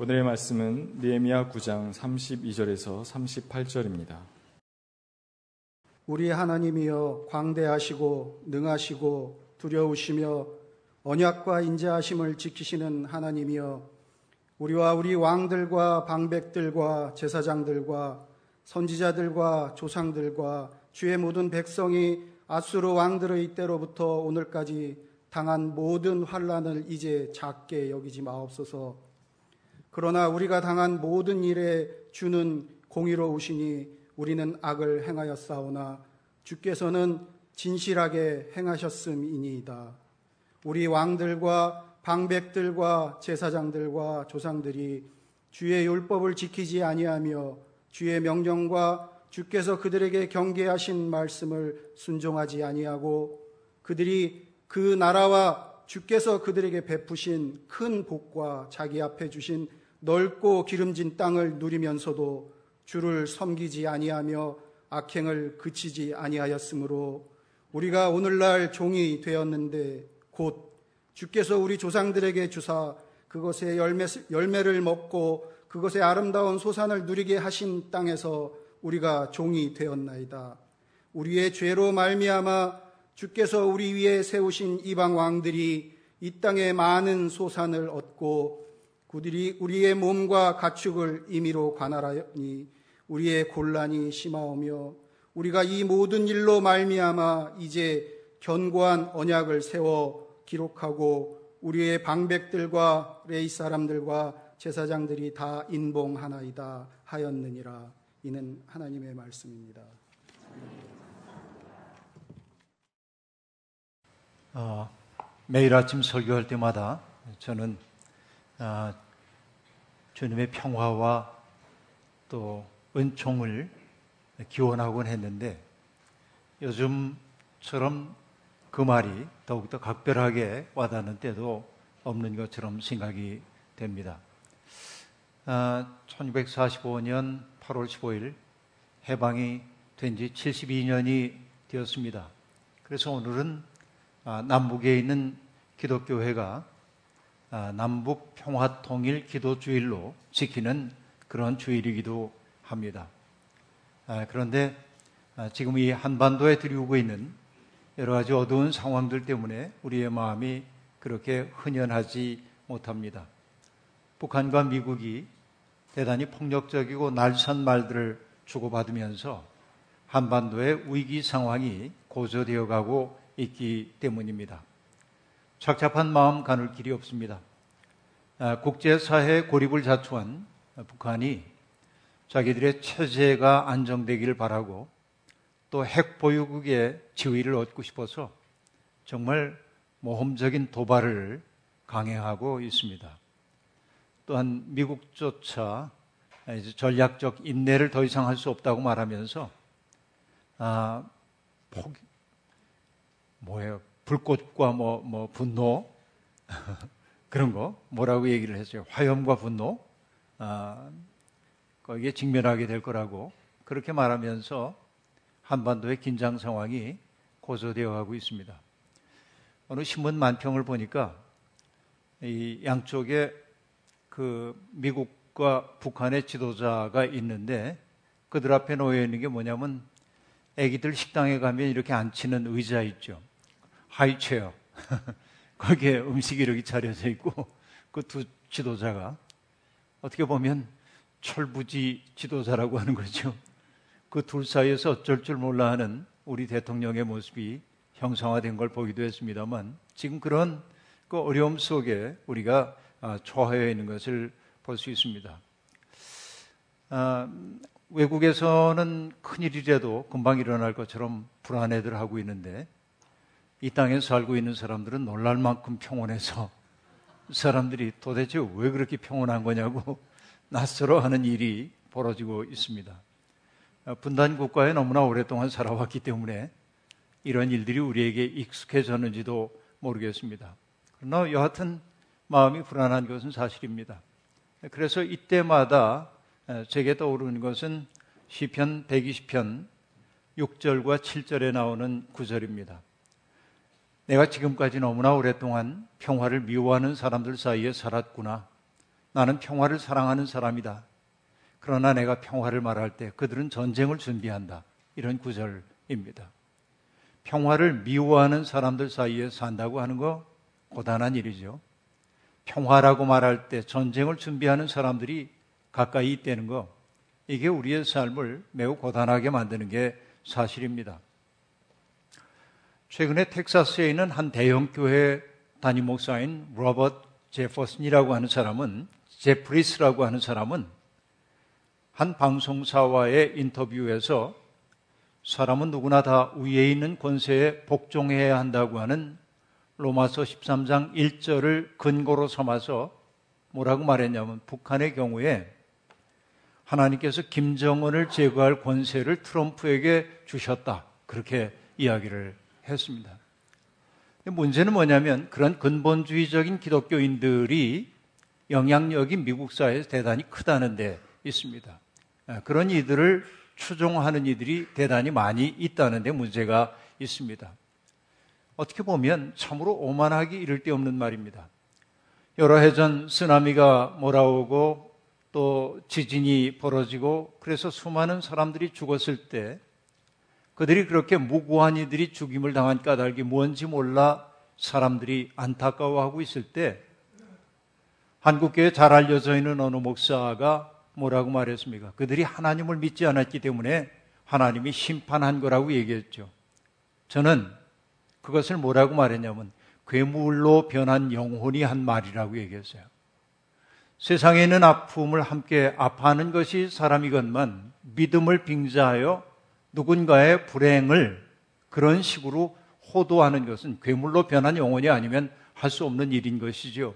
오늘의 말씀은 느헤미야 9장 32절에서 38절입니다. 우리 하나님이여 광대하시고 능하시고 두려우시며 언약과 인자하심을 지키시는 하나님이여 우리와 우리 왕들과 방백들과 제사장들과 선지자들과 조상들과 주의 모든 백성이 아수르 왕들의 때로부터 오늘까지 당한 모든 환란을 이제 작게 여기지 마옵소서. 그러나 우리가 당한 모든 일에 주는 공의로우시니 우리는 악을 행하였사오나 주께서는 진실하게 행하셨음이니이다. 우리 왕들과 방백들과 제사장들과 조상들이 주의 율법을 지키지 아니하며 주의 명령과 주께서 그들에게 경계하신 말씀을 순종하지 아니하고 그들이 그 나라와 주께서 그들에게 베푸신 큰 복과 자기 앞에 주신 넓고 기름진 땅을 누리면서도 주를 섬기지 아니하며 악행을 그치지 아니하였으므로 우리가 오늘날 종이 되었는데 곧 주께서 우리 조상들에게 주사 그것의 열매, 열매를 먹고 그것의 아름다운 소산을 누리게 하신 땅에서 우리가 종이 되었나이다. 우리의 죄로 말미암아 주께서 우리 위에 세우신 이방 왕들이 이 땅에 많은 소산을 얻고 그들이 우리의 몸과 가축을 임의로 관할하니 우리의 곤란이 심하오며 우리가 이 모든 일로 말미암아 이제 견고한 언약을 세워 기록하고 우리의 방백들과 레이 사람들과 제사장들이 다 인봉하나이다 하였느니라 이는 하나님의 말씀입니다. 어, 매일 아침 설교할 때마다 저는 아, 주님의 평화와 또 은총을 기원하곤 했는데 요즘처럼 그 말이 더욱더 각별하게 와닿는 때도 없는 것처럼 생각이 됩니다. 아, 1945년 8월 15일 해방이 된 지 72년이 되었습니다. 그래서 오늘은 아, 남북에 있는 기독교회가 아, 남북 평화 통일 기도 주일로 지키는 그런 주일이기도 합니다. 아, 그런데 아, 지금 이 한반도에 들이오고 있는 여러 가지 어두운 상황들 때문에 우리의 마음이 그렇게 흔연하지 못합니다. 북한과 미국이 대단히 폭력적이고 날선 말들을 주고받으면서 한반도의 위기 상황이 고조되어 가고 있기 때문입니다. 착잡한 마음 가눌 길이 없습니다. 아, 국제사회 고립을 자초한 북한이 자기들의 체제가 안정되기를 바라고 또 핵 보유국의 지위를 얻고 싶어서 정말 모험적인 도발을 강행하고 있습니다. 또한 미국조차 전략적 인내를 더 이상 할 수 없다고 말하면서 아, 폭, 뭐예요? 불꽃과 뭐, 뭐, 분노, 그런 거, 뭐라고 얘기를 했어요? 화염과 분노, 아, 거기에 직면하게 될 거라고 그렇게 말하면서 한반도의 긴장 상황이 고조되어 가고 있습니다. 어느 신문 만평을 보니까 이 양쪽에 그 미국과 북한의 지도자가 있는데 그들 앞에 놓여 있는 게 뭐냐면 애기들 식당에 가면 이렇게 앉히는 의자 있죠. 하이체어. 거기에 음식이 이렇게 차려져 있고 그 두 지도자가 어떻게 보면 철부지 지도자라고 하는 거죠. 그 둘 사이에서 어쩔 줄 몰라 하는 우리 대통령의 모습이 형상화된 걸 보기도 했습니다만 지금 그런 그 어려움 속에 우리가 아, 초하여 있는 것을 볼 수 있습니다. 아, 외국에서는 큰일이라도 금방 일어날 것처럼 불안해들 하고 있는데 이 땅에 살고 있는 사람들은 놀랄 만큼 평온해서 사람들이 도대체 왜 그렇게 평온한 거냐고 낯설어 하는 일이 벌어지고 있습니다. 분단 국가에 너무나 오랫동안 살아왔기 때문에 이런 일들이 우리에게 익숙해졌는지도 모르겠습니다. 그러나 여하튼 마음이 불안한 것은 사실입니다. 그래서 이때마다 제게 떠오르는 것은 시편 120편 6절과 7절에 나오는 구절입니다. 내가 지금까지 너무나 오랫동안 평화를 미워하는 사람들 사이에 살았구나. 나는 평화를 사랑하는 사람이다. 그러나 내가 평화를 말할 때 그들은 전쟁을 준비한다. 이런 구절입니다. 평화를 미워하는 사람들 사이에 산다고 하는 거 고단한 일이죠. 평화라고 말할 때 전쟁을 준비하는 사람들이 가까이 있다는 거, 이게 우리의 삶을 매우 고단하게 만드는 게 사실입니다. 최근에 텍사스에 있는 한 대형 교회 담임 목사인 로버트 제퍼슨이라고 하는 사람은 제프리스라고 하는 사람은 한 방송사와의 인터뷰에서 사람은 누구나 다 위에 있는 권세에 복종해야 한다고 하는 로마서 13장 1절을 근거로 삼아서 뭐라고 말했냐면 북한의 경우에 하나님께서 김정은을 제거할 권세를 트럼프에게 주셨다. 그렇게 이야기를 했습니다. 문제는 뭐냐면 그런 근본주의적인 기독교인들이 영향력이 미국 사회에서 대단히 크다는 데 있습니다. 아, 그런 이들을 추종하는 이들이 대단히 많이 있다는 데 문제가 있습니다. 어떻게 보면 참으로 오만하기 이를 데 없는 말입니다. 여러 해 전 쓰나미가 몰아오고 또 지진이 벌어지고 그래서 수많은 사람들이 죽었을 때 그들이 그렇게 무고한 이들이 죽임을 당한 까닭이 뭔지 몰라 사람들이 안타까워하고 있을 때 한국교회 잘 알려져 있는 어느 목사가 뭐라고 말했습니까? 그들이 하나님을 믿지 않았기 때문에 하나님이 심판한 거라고 얘기했죠. 저는 그것을 뭐라고 말했냐면 괴물로 변한 영혼이 한 말이라고 얘기했어요. 세상에 있는 아픔을 함께 아파하는 것이 사람이건만 믿음을 빙자하여 누군가의 불행을 그런 식으로 호도하는 것은 괴물로 변한 영혼이 아니면 할 수 없는 일인 것이죠.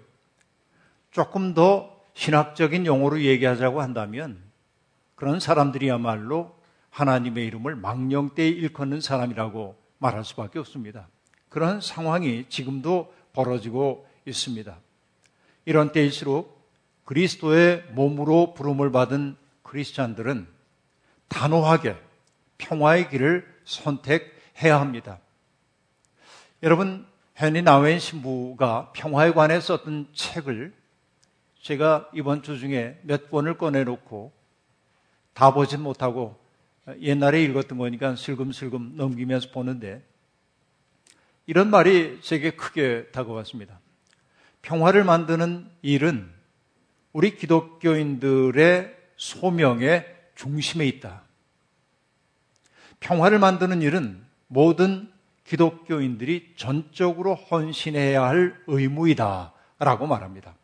조금 더 신학적인 용어로 얘기하자고 한다면 그런 사람들이야말로 하나님의 이름을 망령되이 일컫는 사람이라고 말할 수밖에 없습니다. 그런 상황이 지금도 벌어지고 있습니다. 이런 때일수록 그리스도의 몸으로 부름을 받은 크리스찬들은 단호하게 평화의 길을 선택해야 합니다. 여러분, 헨리 나웬 신부가 평화에 관해 썼던 책을 제가 이번 주 중에 몇 권을 꺼내놓고 다 보진 못하고 옛날에 읽었던 거니까 슬금슬금 넘기면서 보는데 이런 말이 제게 크게 다가왔습니다. 평화를 만드는 일은 우리 기독교인들의 소명의 중심에 있다. 평화를 만드는 일은 모든 기독교인들이 전적으로 헌신해야 할 의무이다. 라고 말합니다.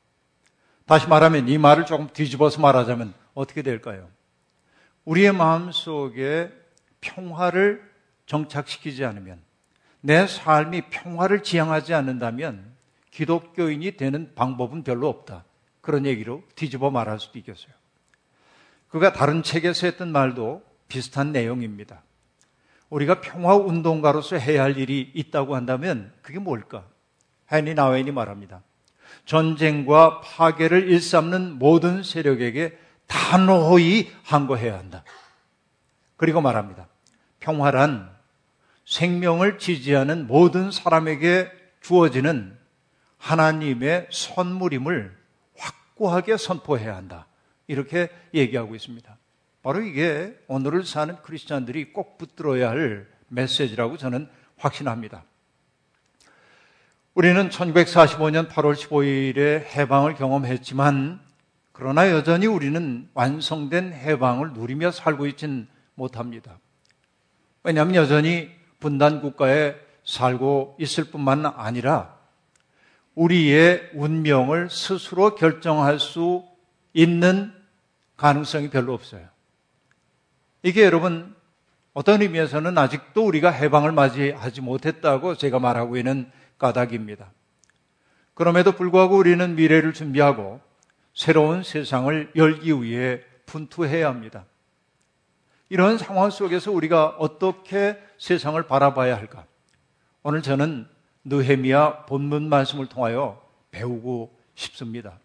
다시 말하면 이 말을 조금 뒤집어서 말하자면 어떻게 될까요? 우리의 마음 속에 평화를 정착시키지 않으면 내 삶이 평화를 지향하지 않는다면 기독교인이 되는 방법은 별로 없다. 그런 얘기로 뒤집어 말할 수도 있겠어요. 그가 다른 책에서 했던 말도 비슷한 내용입니다. 우리가 평화 운동가로서 해야 할 일이 있다고 한다면 그게 뭘까? 헨리 나웬이 말합니다. 전쟁과 파괴를 일삼는 모든 세력에게 단호히 항거해야 한다. 그리고 말합니다. 평화란 생명을 지지하는 모든 사람에게 주어지는 하나님의 선물임을 확고하게 선포해야 한다. 이렇게 얘기하고 있습니다. 바로 이게 오늘을 사는 크리스찬들이 꼭 붙들어야 할 메시지라고 저는 확신합니다. 우리는 1945년 8월 15일에 해방을 경험했지만 그러나 여전히 우리는 완성된 해방을 누리며 살고 있지는 못합니다. 왜냐하면 여전히 분단 국가에 살고 있을 뿐만 아니라 우리의 운명을 스스로 결정할 수 있는 가능성이 별로 없어요. 이게 여러분 어떤 의미에서는 아직도 우리가 해방을 맞이하지 못했다고 제가 말하고 있는 까닭입니다. 그럼에도 불구하고 우리는 미래를 준비하고 새로운 세상을 열기 위해 분투해야 합니다. 이런 상황 속에서 우리가 어떻게 세상을 바라봐야 할까? 오늘 저는 느헤미야 본문 말씀을 통하여 배우고 싶습니다.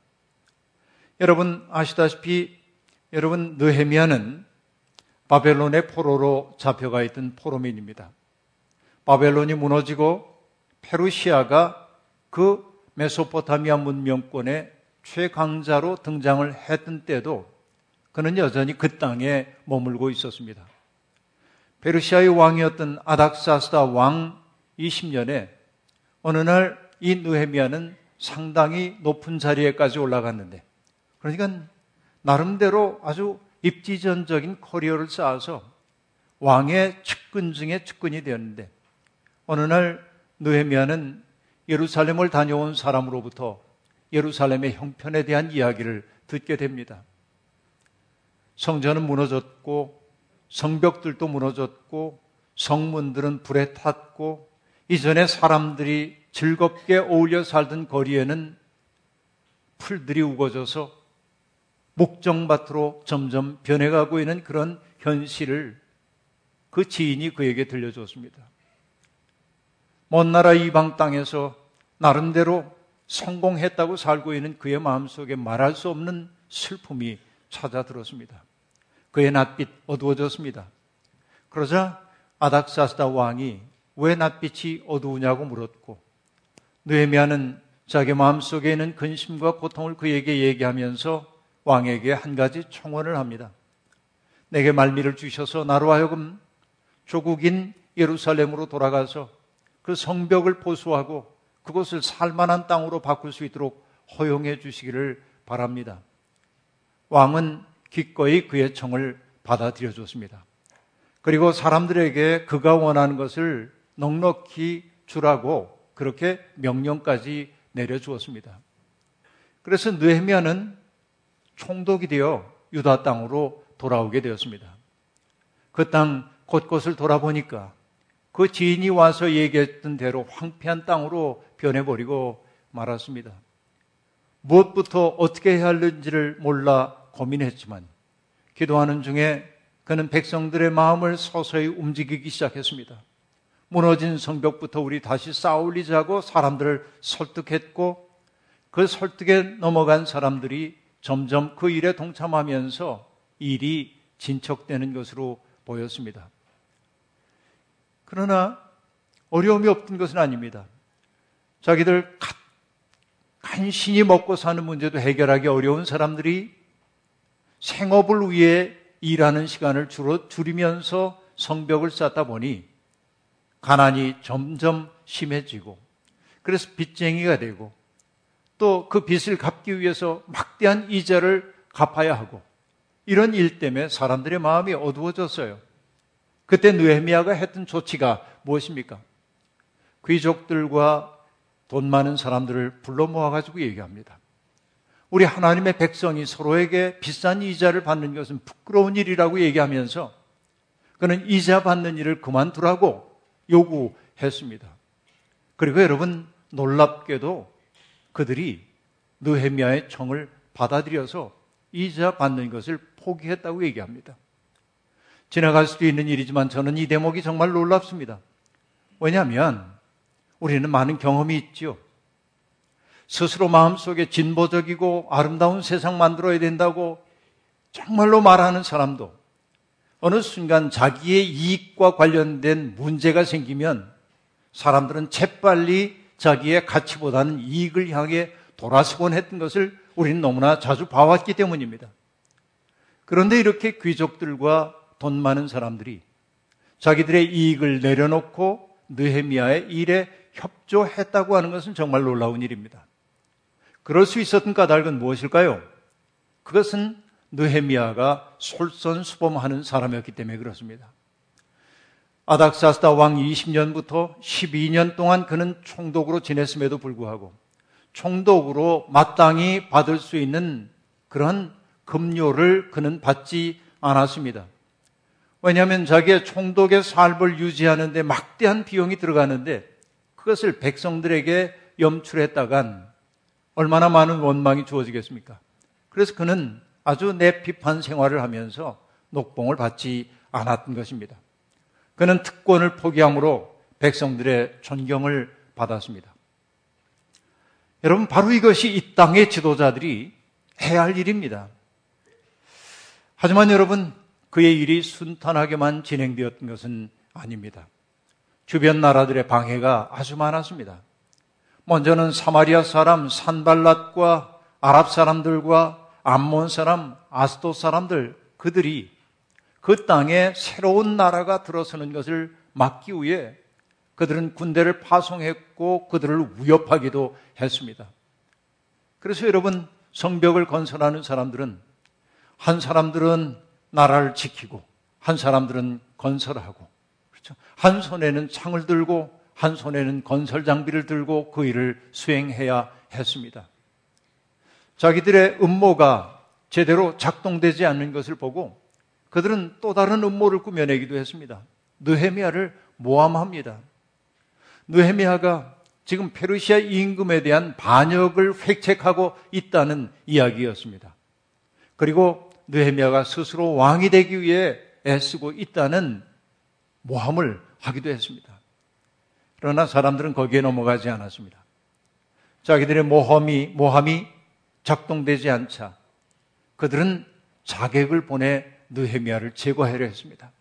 여러분 아시다시피 여러분 느헤미야는 바벨론의 포로로 잡혀가 있던 포로민입니다. 바벨론이 무너지고 페르시아가 그 메소포타미아 문명권의 최강자로 등장을 했던 때도 그는 여전히 그 땅에 머물고 있었습니다. 페르시아의 왕이었던 아닥사스다 왕 20년에 어느 날 이 느헤미야는 상당히 높은 자리에까지 올라갔는데 그러니까 나름대로 아주 입지전적인 커리어를 쌓아서 왕의 측근 중에 측근이 되었는데 어느 날 느헤미야는 예루살렘을 다녀온 사람으로부터 예루살렘의 형편에 대한 이야기를 듣게 됩니다. 성전은 무너졌고 성벽들도 무너졌고 성문들은 불에 탔고 이전에 사람들이 즐겁게 어울려 살던 거리에는 풀들이 우거져서 목정밭으로 점점 변해가고 있는 그런 현실을 그 지인이 그에게 들려줬습니다. 먼 나라 이방 땅에서 나름대로 성공했다고 살고 있는 그의 마음속에 말할 수 없는 슬픔이 찾아들었습니다. 그의 낯빛 어두워졌습니다. 그러자 아닥사스다 왕이 왜 낯빛이 어두우냐고 물었고 느헤미야는 자기 마음속에 있는 근심과 고통을 그에게 얘기하면서 왕에게 한 가지 청원을 합니다. 내게 말미를 주셔서 나로 하여금 조국인 예루살렘으로 돌아가서 그 성벽을 보수하고 그곳을 살만한 땅으로 바꿀 수 있도록 허용해 주시기를 바랍니다. 왕은 기꺼이 그의 청을 받아들여 줬습니다. 그리고 사람들에게 그가 원하는 것을 넉넉히 주라고 그렇게 명령까지 내려주었습니다. 그래서 느헤미야는 총독이 되어 유다 땅으로 돌아오게 되었습니다. 그 땅 곳곳을 돌아보니까 그 지인이 와서 얘기했던 대로 황폐한 땅으로 변해버리고 말았습니다. 무엇부터 어떻게 해야 하는지를 몰라 고민했지만 기도하는 중에 그는 백성들의 마음을 서서히 움직이기 시작했습니다. 무너진 성벽부터 우리 다시 쌓아올리자고 사람들을 설득했고 그 설득에 넘어간 사람들이 점점 그 일에 동참하면서 일이 진척되는 것으로 보였습니다. 그러나 어려움이 없던 것은 아닙니다. 자기들 간신히 먹고 사는 문제도 해결하기 어려운 사람들이 생업을 위해 일하는 시간을 줄어 줄이면서 성벽을 쌓다 보니 가난이 점점 심해지고 그래서 빚쟁이가 되고 또 그 빚을 갚기 위해서 막대한 이자를 갚아야 하고 이런 일 때문에 사람들의 마음이 어두워졌어요. 그때 느헤미야가 했던 조치가 무엇입니까? 귀족들과 돈 많은 사람들을 불러 모아가지고 얘기합니다. 우리 하나님의 백성이 서로에게 비싼 이자를 받는 것은 부끄러운 일이라고 얘기하면서 그는 이자 받는 일을 그만두라고 요구했습니다. 그리고 여러분 놀랍게도 그들이 느헤미야의 청을 받아들여서 이자 받는 것을 포기했다고 얘기합니다. 지나갈 수도 있는 일이지만 저는 이 대목이 정말 놀랍습니다. 왜냐하면 우리는 많은 경험이 있죠. 스스로 마음속에 진보적이고 아름다운 세상 만들어야 된다고 정말로 말하는 사람도 어느 순간 자기의 이익과 관련된 문제가 생기면 사람들은 재빨리 자기의 가치보다는 이익을 향해 돌아서곤 했던 것을 우리는 너무나 자주 봐왔기 때문입니다. 그런데 이렇게 귀족들과 돈 많은 사람들이 자기들의 이익을 내려놓고 느헤미야의 일에 협조했다고 하는 것은 정말 놀라운 일입니다. 그럴 수 있었던 까닭은 무엇일까요? 그것은 느헤미야가 솔선수범하는 사람이었기 때문에 그렇습니다. 아닥사스다 왕 20년부터 12년 동안 그는 총독으로 지냈음에도 불구하고 총독으로 마땅히 받을 수 있는 그런 급료를 그는 받지 않았습니다. 왜냐하면 자기의 총독의 삶을 유지하는데 막대한 비용이 들어가는데 그것을 백성들에게 염출했다간 얼마나 많은 원망이 주어지겠습니까? 그래서 그는 아주 내 비판 생활을 하면서 녹봉을 받지 않았던 것입니다. 그는 특권을 포기함으로 백성들의 존경을 받았습니다. 여러분, 바로 이것이 이 땅의 지도자들이 해야 할 일입니다. 하지만 여러분, 그의 일이 순탄하게만 진행되었던 것은 아닙니다. 주변 나라들의 방해가 아주 많았습니다. 먼저는 사마리아 사람 산발랏과 아랍 사람들과 암몬 사람, 아스도 사람들 그들이 그 땅에 새로운 나라가 들어서는 것을 막기 위해 그들은 군대를 파송했고 그들을 위협하기도 했습니다. 그래서 여러분 성벽을 건설하는 사람들은 한 사람들은 나라를 지키고 한 사람들은 건설하고 그렇죠? 한 손에는 창을 들고 한 손에는 건설 장비를 들고 그 일을 수행해야 했습니다. 자기들의 음모가 제대로 작동되지 않는 것을 보고 그들은 또 다른 음모를 꾸며내기도 했습니다. 느헤미야를 모함합니다. 느헤미야가 지금 페르시아 임금에 대한 반역을 획책하고 있다는 이야기였습니다. 그리고 느헤미야가 스스로 왕이 되기 위해 애쓰고 있다는 모함을 하기도 했습니다. 그러나 사람들은 거기에 넘어가지 않았습니다. 자기들의 모함이 모함이 작동되지 않자 그들은 자객을 보내 느헤미야를 제거하려 했습니다.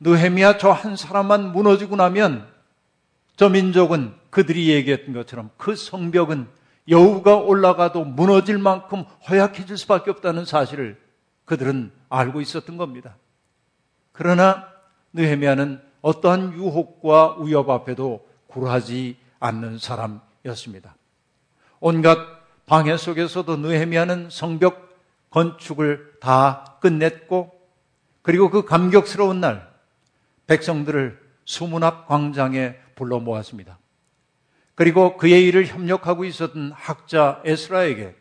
느헤미야 저 한 사람만 무너지고 나면 저 민족은 그들이 얘기했던 것처럼 그 성벽은 여우가 올라가도 무너질 만큼 허약해질 수밖에 없다는 사실을 그들은 알고 있었던 겁니다. 그러나 느헤미야는 어떠한 유혹과 위협 앞에도 굴하지 않는 사람이었습니다. 온갖 방해 속에서도 느헤미야는 성벽 건축을 다 끝냈고 그리고 그 감격스러운 날 백성들을 수문 앞 광장에 불러 모았습니다. 그리고 그의 일을 협력하고 있었던 학자 에스라에게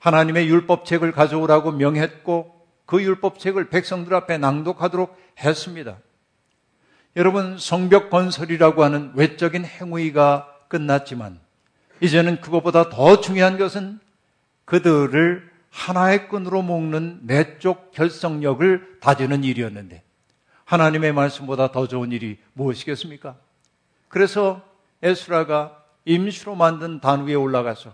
하나님의 율법책을 가져오라고 명했고 그 율법책을 백성들 앞에 낭독하도록 했습니다. 여러분 성벽 건설이라고 하는 외적인 행위가 끝났지만 이제는 그것보다 더 중요한 것은 그들을 하나의 끈으로 묶는 내적 결성력을 다지는 일이었는데 하나님의 말씀보다 더 좋은 일이 무엇이겠습니까? 그래서 에스라가 임시로 만든 단 위에 올라가서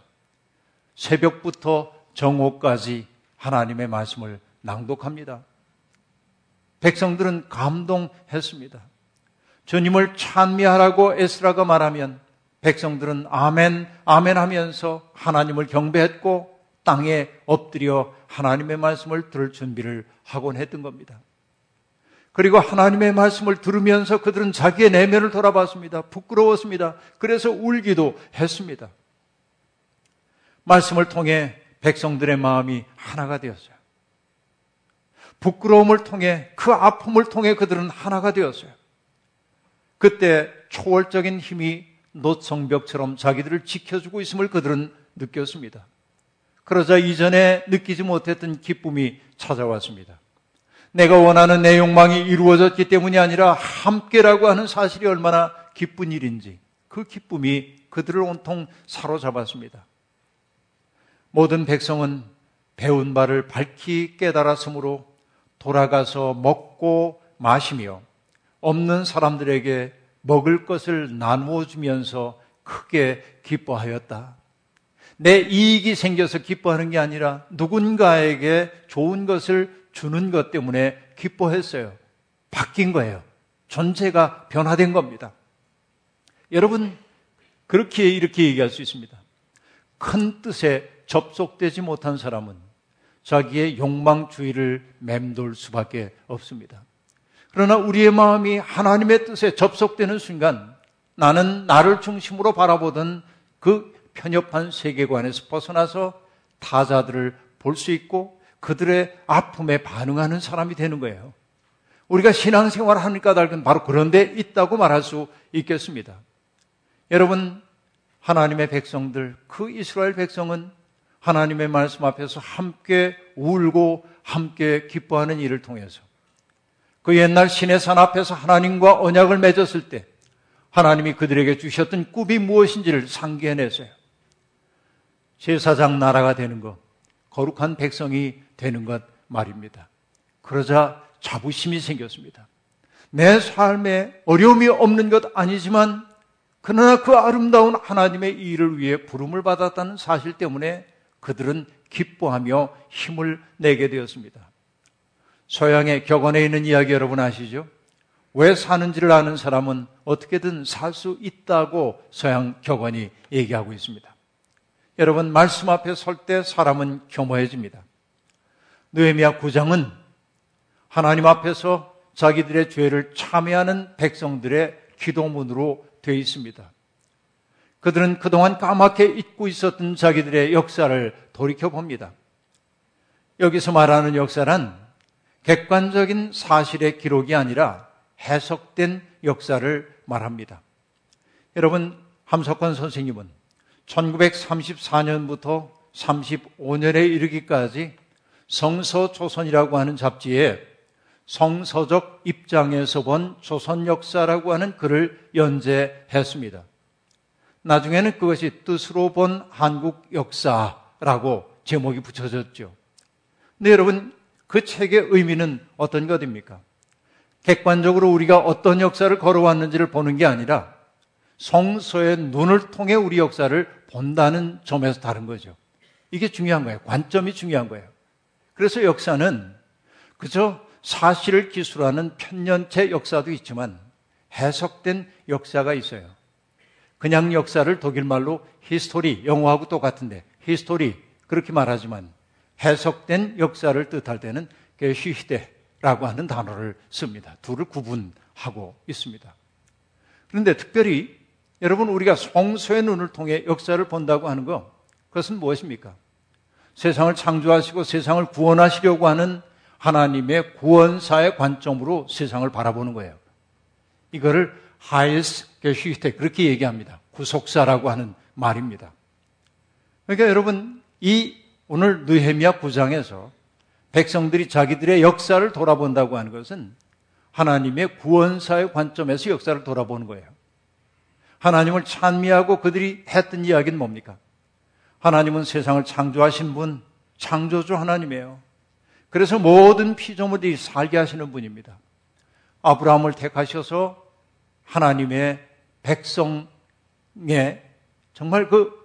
새벽부터 정오까지 하나님의 말씀을 낭독합니다. 백성들은 감동했습니다. 주님을 찬미하라고 에스라가 말하면 백성들은 아멘, 아멘 하면서 하나님을 경배했고 땅에 엎드려 하나님의 말씀을 들을 준비를 하곤 했던 겁니다. 그리고 하나님의 말씀을 들으면서 그들은 자기의 내면을 돌아봤습니다. 부끄러웠습니다. 그래서 울기도 했습니다. 말씀을 통해 백성들의 마음이 하나가 되었어요. 부끄러움을 통해 그 아픔을 통해 그들은 하나가 되었어요. 그때 초월적인 힘이 노성벽처럼 자기들을 지켜주고 있음을 그들은 느꼈습니다. 그러자 이전에 느끼지 못했던 기쁨이 찾아왔습니다. 내가 원하는 내 욕망이 이루어졌기 때문이 아니라 함께라고 하는 사실이 얼마나 기쁜 일인지 그 기쁨이 그들을 온통 사로잡았습니다. 모든 백성은 배운 바를 밝히 깨달았으므로 돌아가서 먹고 마시며 없는 사람들에게 먹을 것을 나누어 주면서 크게 기뻐하였다. 내 이익이 생겨서 기뻐하는 게 아니라 누군가에게 좋은 것을 주는 것 때문에 기뻐했어요. 바뀐 거예요. 존재가 변화된 겁니다. 여러분, 그렇게 이렇게 얘기할 수 있습니다. 큰 뜻에 접속되지 못한 사람은 자기의 욕망주의를 맴돌 수밖에 없습니다. 그러나 우리의 마음이 하나님의 뜻에 접속되는 순간 나는 나를 중심으로 바라보던 그 편협한 세계관에서 벗어나서 타자들을 볼 수 있고 그들의 아픔에 반응하는 사람이 되는 거예요. 우리가 신앙생활을 하는 까닭은 바로 그런 데 있다고 말할 수 있겠습니다. 여러분, 하나님의 백성들, 그 이스라엘 백성은 하나님의 말씀 앞에서 함께 울고 함께 기뻐하는 일을 통해서 그 옛날 신의 산 앞에서 하나님과 언약을 맺었을 때 하나님이 그들에게 주셨던 꿈이 무엇인지를 상기해내세요. 제사장 나라가 되는 것, 거룩한 백성이 되는 것 말입니다. 그러자 자부심이 생겼습니다. 내 삶에 어려움이 없는 것 아니지만 그러나 그 아름다운 하나님의 일을 위해 부름을 받았다는 사실 때문에 그들은 기뻐하며 힘을 내게 되었습니다. 서양의 격언에 있는 이야기 여러분 아시죠? 왜 사는지를 아는 사람은 어떻게든 살 수 있다고 서양 격언이 얘기하고 있습니다. 여러분 말씀 앞에 설 때 사람은 겸허해집니다. 느헤미야 9장은 하나님 앞에서 자기들의 죄를 참여하는 백성들의 기도문으로 되어 있습니다. 그들은 그동안 까맣게 잊고 있었던 자기들의 역사를 돌이켜 봅니다. 여기서 말하는 역사란 객관적인 사실의 기록이 아니라 해석된 역사를 말합니다. 여러분, 함석권 선생님은 1934년부터 35년에 이르기까지 성서조선이라고 하는 잡지에 성서적 입장에서 본 조선 역사라고 하는 글을 연재했습니다. 나중에는 그것이 뜻으로 본 한국 역사라고 제목이 붙여졌죠. 근데 여러분, 그 책의 의미는 어떤 것입니까? 객관적으로 우리가 어떤 역사를 걸어왔는지를 보는 게 아니라 성서의 눈을 통해 우리 역사를 본다는 점에서 다른 거죠. 이게 중요한 거예요. 관점이 중요한 거예요. 그래서 역사는 그저 사실을 기술하는 편년체 역사도 있지만 해석된 역사가 있어요. 그냥 역사를 독일말로 Historie, 영어하고 똑같은데 Historie 그렇게 말하지만 해석된 역사를 뜻할 때는 게시히데라고 하는 단어를 씁니다. 둘을 구분하고 있습니다. 그런데 특별히 여러분 우리가 성소의 눈을 통해 역사를 본다고 하는 거 그것은 무엇입니까? 세상을 창조하시고 세상을 구원하시려고 하는 하나님의 구원사의 관점으로 세상을 바라보는 거예요. 이거를 하이스 게시히테 그렇게 얘기합니다. 구속사라고 하는 말입니다. 그러니까 여러분 이 오늘 느헤미야 9장에서 백성들이 자기들의 역사를 돌아본다고 하는 것은 하나님의 구원사의 관점에서 역사를 돌아보는 거예요. 하나님을 찬미하고 그들이 했던 이야기는 뭡니까? 하나님은 세상을 창조하신 분, 창조주 하나님이에요. 그래서 모든 피조물들이 살게 하시는 분입니다. 아브라함을 택하셔서 하나님의 백성에 정말 그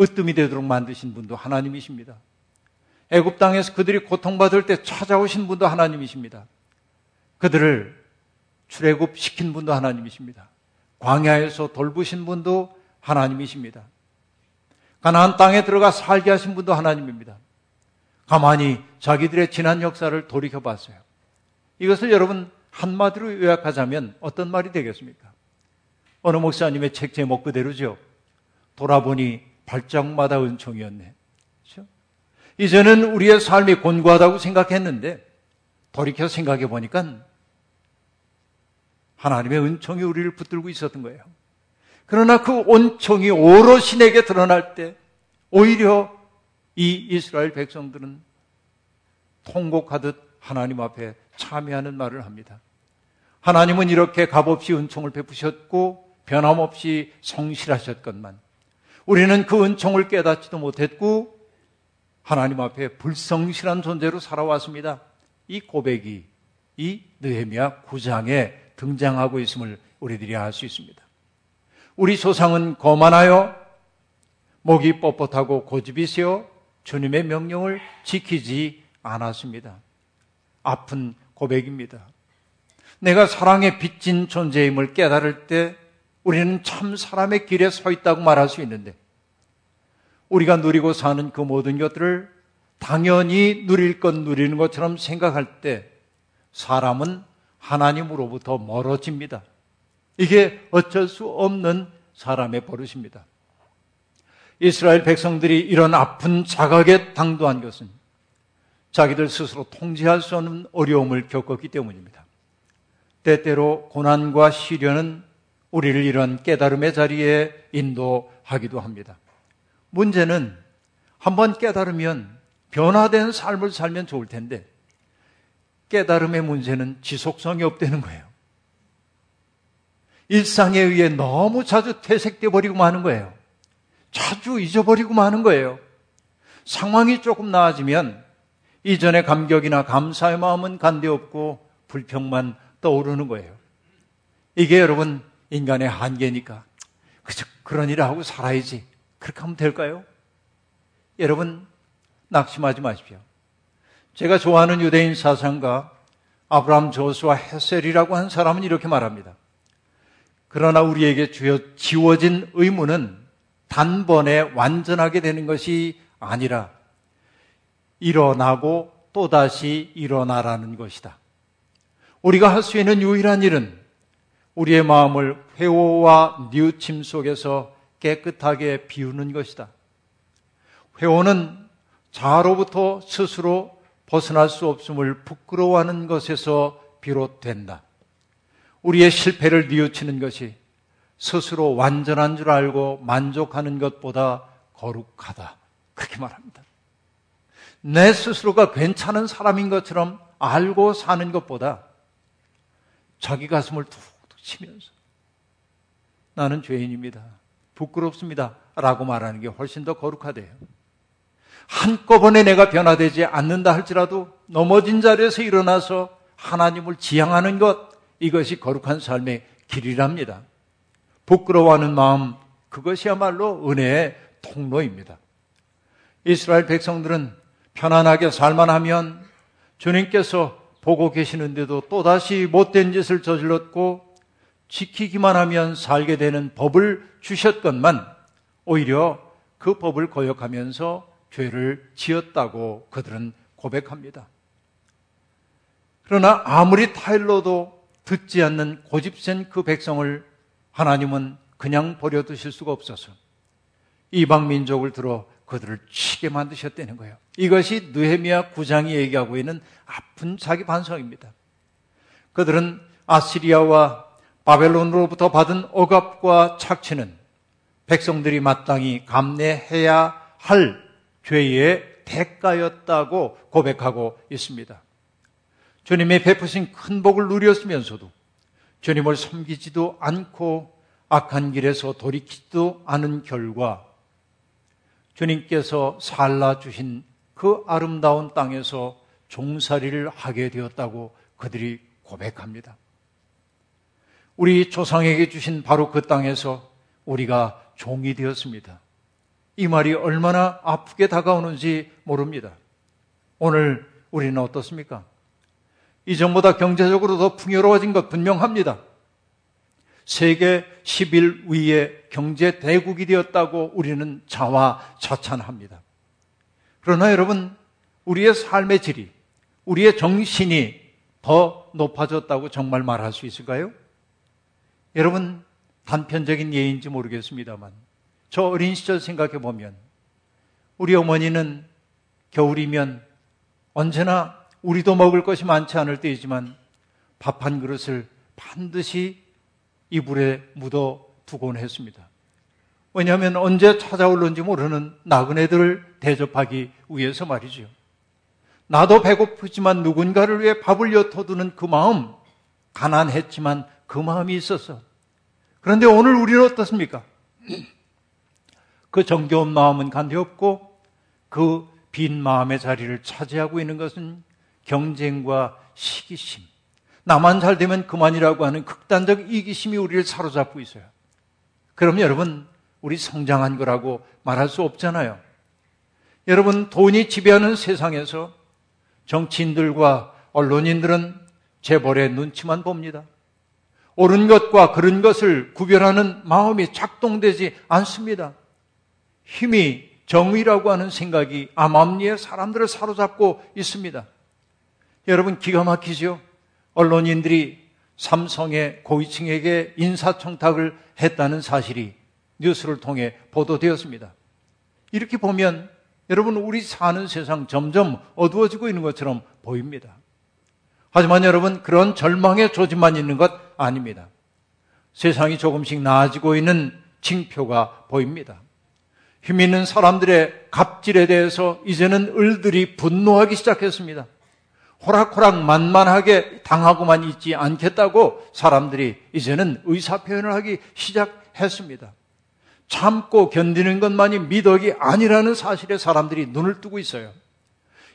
으뜸이 되도록 만드신 분도 하나님이십니다. 애굽 땅에서 그들이 고통받을 때 찾아오신 분도 하나님이십니다. 그들을 출애굽 시킨 분도 하나님이십니다. 광야에서 돌보신 분도 하나님이십니다. 가나안 땅에 들어가 살게 하신 분도 하나님입니다. 가만히 자기들의 지난 역사를 돌이켜 봤어요. 이것을 여러분 한마디로 요약하자면 어떤 말이 되겠습니까? 어느 목사님의 책 제목 그대로죠. 돌아보니 발짝마다 은총이었네. 그렇죠? 이제는 우리의 삶이 곤고하다고 생각했는데 돌이켜 생각해 보니까 하나님의 은총이 우리를 붙들고 있었던 거예요. 그러나 그 온총이 오롯이 내게 드러날 때 오히려 이 이스라엘 백성들은 통곡하듯 하나님 앞에 참여하는 말을 합니다. 하나님은 이렇게 값없이 은총을 베푸셨고 변함없이 성실하셨건만 우리는 그 은총을 깨닫지도 못했고 하나님 앞에 불성실한 존재로 살아왔습니다. 이 고백이 이 느헤미야 9장에 등장하고 있음을 우리들이 알 수 있습니다. 우리 조상은 거만하여 목이 뻣뻣하고 고집이 세어 주님의 명령을 지키지 않았습니다. 아픈 고백입니다. 내가 사랑에 빚진 존재임을 깨달을 때 우리는 참 사람의 길에 서 있다고 말할 수 있는데 우리가 누리고 사는 그 모든 것들을 당연히 누릴 것 누리는 것처럼 생각할 때 사람은 하나님으로부터 멀어집니다. 이게 어쩔 수 없는 사람의 버릇입니다. 이스라엘 백성들이 이런 아픈 자각에 당도한 것은 자기들 스스로 통제할 수 없는 어려움을 겪었기 때문입니다. 때때로 고난과 시련은 우리를 이런 깨달음의 자리에 인도하기도 합니다. 문제는 한번 깨달으면 변화된 삶을 살면 좋을 텐데 깨달음의 문제는 지속성이 없다는 거예요. 일상에 의해 너무 자주 퇴색돼 버리고 마는 거예요. 자주 잊어버리고 마는 거예요. 상황이 조금 나아지면 이전의 감격이나 감사의 마음은 간데 없고 불평만 떠오르는 거예요. 이게 여러분 인간의 한계니까 그저 그런 일을 하고 살아야지. 그렇게 하면 될까요? 여러분 낙심하지 마십시오. 제가 좋아하는 유대인 사상가 아브라함 조수와 헤셀이라고 하는 사람은 이렇게 말합니다. 그러나 우리에게 주어 지워진 의무는 단번에 완전하게 되는 것이 아니라 일어나고 또다시 일어나라는 것이다. 우리가 할 수 있는 유일한 일은 우리의 마음을 회오와 뉘우침 속에서 깨끗하게 비우는 것이다. 회오는 자로부터 스스로 벗어날 수 없음을 부끄러워하는 것에서 비롯된다. 우리의 실패를 뉘우치는 것이 스스로 완전한 줄 알고 만족하는 것보다 거룩하다. 그렇게 말합니다. 내 스스로가 괜찮은 사람인 것처럼 알고 사는 것보다 자기 가슴을 툭툭 치면서 나는 죄인입니다. 부끄럽습니다. 라고 말하는 게 훨씬 더 거룩하대요. 한꺼번에 내가 변화되지 않는다 할지라도 넘어진 자리에서 일어나서 하나님을 지향하는 것, 이것이 거룩한 삶의 길이랍니다. 부끄러워하는 마음, 그것이야말로 은혜의 통로입니다. 이스라엘 백성들은 편안하게 살만 하면 주님께서 보고 계시는데도 또다시 못된 짓을 저질렀고 지키기만 하면 살게 되는 법을 주셨건만 오히려 그 법을 거역하면서 죄를 지었다고 그들은 고백합니다. 그러나 아무리 타일러도 듣지 않는 고집센 그 백성을 하나님은 그냥 버려두실 수가 없어서 이방 민족을 들어 그들을 치게 만드셨다는 거예요. 이것이 느헤미야 9장이 얘기하고 있는 아픈 자기 반성입니다. 그들은 아시리아와 바벨론으로부터 받은 억압과 착취는 백성들이 마땅히 감내해야 할 죄의 대가였다고 고백하고 있습니다. 주님의 베푸신 큰 복을 누렸으면서도 주님을 섬기지도 않고 악한 길에서 돌이키지도 않은 결과 주님께서 살라 주신 그 아름다운 땅에서 종살이를 하게 되었다고 그들이 고백합니다. 우리 조상에게 주신 바로 그 땅에서 우리가 종이 되었습니다. 이 말이 얼마나 아프게 다가오는지 모릅니다. 오늘 우리는 어떻습니까? 이전보다 경제적으로 더 풍요로워진 것 분명합니다. 세계 10일 경제 대국이 되었다고 우리는 자화자찬합니다. 그러나 여러분, 우리의 삶의 질이, 우리의 정신이 더 높아졌다고 정말 말할 수 있을까요? 여러분, 단편적인 예인지 모르겠습니다만, 저 어린 시절 생각해 보면, 우리 어머니는 겨울이면 언제나 우리도 먹을 것이 많지 않을 때이지만 밥 한 그릇을 반드시 이불에 묻어 두곤 했습니다. 왜냐하면 언제 찾아올는지 모르는 나그네들을 대접하기 위해서 말이죠. 나도 배고프지만 누군가를 위해 밥을 엿어두는 그 마음, 가난했지만 그 마음이 있었어. 그런데 오늘 우리는 어떻습니까? 그 정겨운 마음은 간데 없고 그 빈 마음의 자리를 차지하고 있는 것은 경쟁과 시기심, 나만 잘 되면 그만이라고 하는 극단적 이기심이 우리를 사로잡고 있어요. 그럼 여러분, 우리 성장한 거라고 말할 수 없잖아요. 여러분, 돈이 지배하는 세상에서 정치인들과 언론인들은 재벌의 눈치만 봅니다. 옳은 것과 그른 것을 구별하는 마음이 작동되지 않습니다. 힘이 정의라고 하는 생각이 암암리의 사람들을 사로잡고 있습니다. 여러분 기가 막히죠? 언론인들이 삼성의 고위층에게 인사청탁을 했다는 사실이 뉴스를 통해 보도되었습니다. 이렇게 보면 여러분 우리 사는 세상 점점 어두워지고 있는 것처럼 보입니다. 하지만 여러분 그런 절망의 조짐만 있는 것 아닙니다. 세상이 조금씩 나아지고 있는 징표가 보입니다. 힘 있는 사람들의 갑질에 대해서 이제는 을들이 분노하기 시작했습니다. 호락호락 만만하게 당하고만 있지 않겠다고 사람들이 이제는 의사표현을 하기 시작했습니다. 참고 견디는 것만이 미덕이 아니라는 사실에 사람들이 눈을 뜨고 있어요.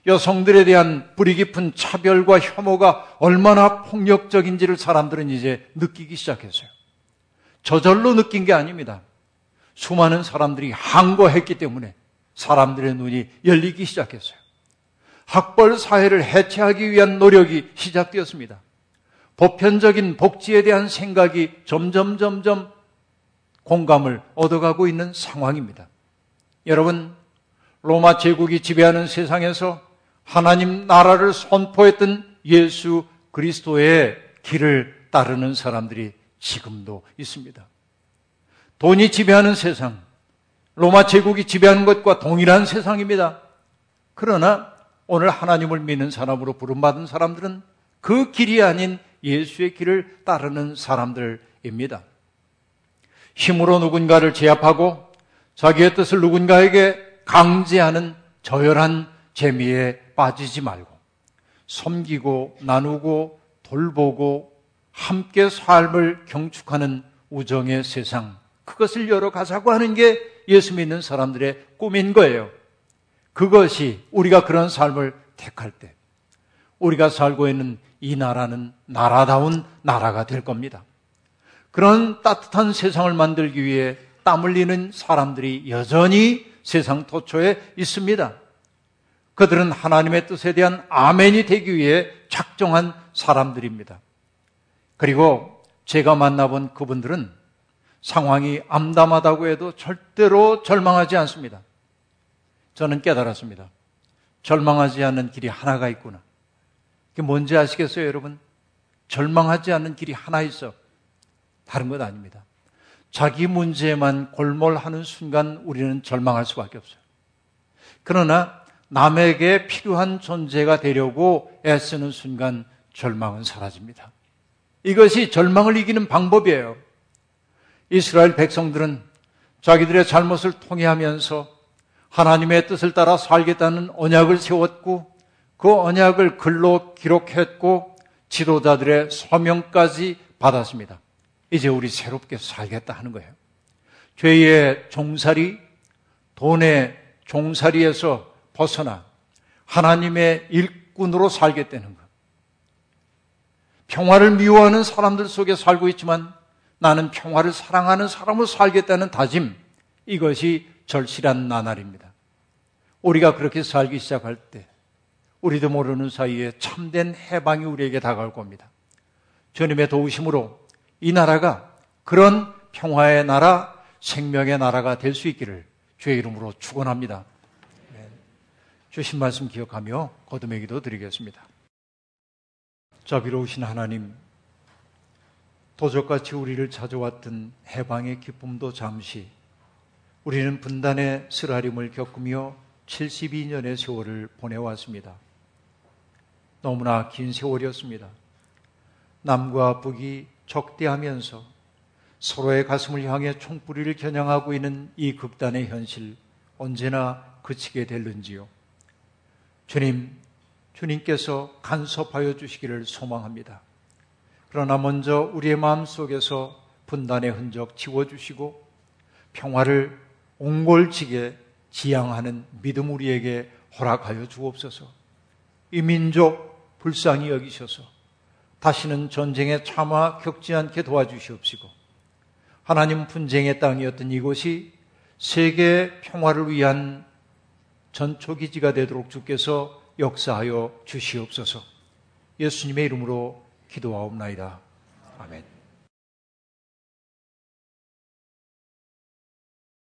여성들에 대한 뿌리 깊은 차별과 혐오가 얼마나 폭력적인지를 사람들은 이제 느끼기 시작했어요. 저절로 느낀 게 아닙니다. 수많은 사람들이 항거했기 때문에 사람들의 눈이 열리기 시작했어요. 학벌 사회를 해체하기 위한 노력이 시작되었습니다. 보편적인 복지에 대한 생각이 점점 점점 공감을 얻어가고 있는 상황입니다. 여러분, 로마 제국이 지배하는 세상에서 하나님 나라를 선포했던 예수 그리스도의 길을 따르는 사람들이 지금도 있습니다. 돈이 지배하는 세상, 로마 제국이 지배하는 것과 동일한 세상입니다. 그러나 오늘 하나님을 믿는 사람으로 부름받은 사람들은 그 길이 아닌 예수의 길을 따르는 사람들입니다. 힘으로 누군가를 제압하고 자기의 뜻을 누군가에게 강제하는 저열한 재미에 빠지지 말고 섬기고 나누고 돌보고 함께 삶을 경축하는 우정의 세상 그것을 열어가자고 하는 게 예수 믿는 사람들의 꿈인 거예요. 그것이 우리가 그런 삶을 택할 때 우리가 살고 있는 이 나라는 나라다운 나라가 될 겁니다. 그런 따뜻한 세상을 만들기 위해 땀 흘리는 사람들이 여전히 세상 도처에 있습니다. 그들은 하나님의 뜻에 대한 아멘이 되기 위해 작정한 사람들입니다. 그리고 제가 만나본 그분들은 상황이 암담하다고 해도 절대로 절망하지 않습니다. 저는 깨달았습니다. 절망하지 않는 길이 하나가 있구나. 그게 뭔지 아시겠어요, 여러분? 절망하지 않는 길이 하나 있어. 다른 것 아닙니다. 자기 문제만 골몰하는 순간 우리는 절망할 수밖에 없어요. 그러나 남에게 필요한 존재가 되려고 애쓰는 순간 절망은 사라집니다. 이것이 절망을 이기는 방법이에요. 이스라엘 백성들은 자기들의 잘못을 통회하면서 하나님의 뜻을 따라 살겠다는 언약을 세웠고 그 언약을 글로 기록했고 지도자들의 서명까지 받았습니다. 이제 우리 새롭게 살겠다 하는 거예요. 죄의 종살이, 돈의 종살이에서 벗어나 하나님의 일꾼으로 살겠다는 것. 평화를 미워하는 사람들 속에 살고 있지만 나는 평화를 사랑하는 사람으로 살겠다는 다짐. 이것이 절실한 나날입니다. 우리가 그렇게 살기 시작할 때 우리도 모르는 사이에 참된 해방이 우리에게 다가올 겁니다. 주님의 도우심으로 이 나라가 그런 평화의 나라, 생명의 나라가 될 수 있기를 주의 이름으로 축원합니다. 주신 말씀 기억하며 거듭의 기도 드리겠습니다. 자비로우신 하나님, 도적같이 우리를 찾아왔던 해방의 기쁨도 잠시 우리는 분단의 쓰라림을 겪으며 72년의 세월을 보내왔습니다. 너무나 긴 세월이었습니다. 남과 북이 적대하면서 서로의 가슴을 향해 총뿌리를 겨냥하고 있는 이 극단의 현실 언제나 그치게 될는지요. 주님, 주님께서 간섭하여 주시기를 소망합니다. 그러나 먼저 우리의 마음 속에서 분단의 흔적 지워주시고 평화를 옹골지게 지향하는 믿음 우리에게 허락하여 주옵소서. 이 민족 불쌍히 여기셔서 다시는 전쟁에 참아 겪지 않게 도와주시옵시고 하나님 분쟁의 땅이었던 이곳이 세계 평화를 위한 전초기지가 되도록 주께서 역사하여 주시옵소서 예수님의 이름으로 기도하옵나이다. 아멘.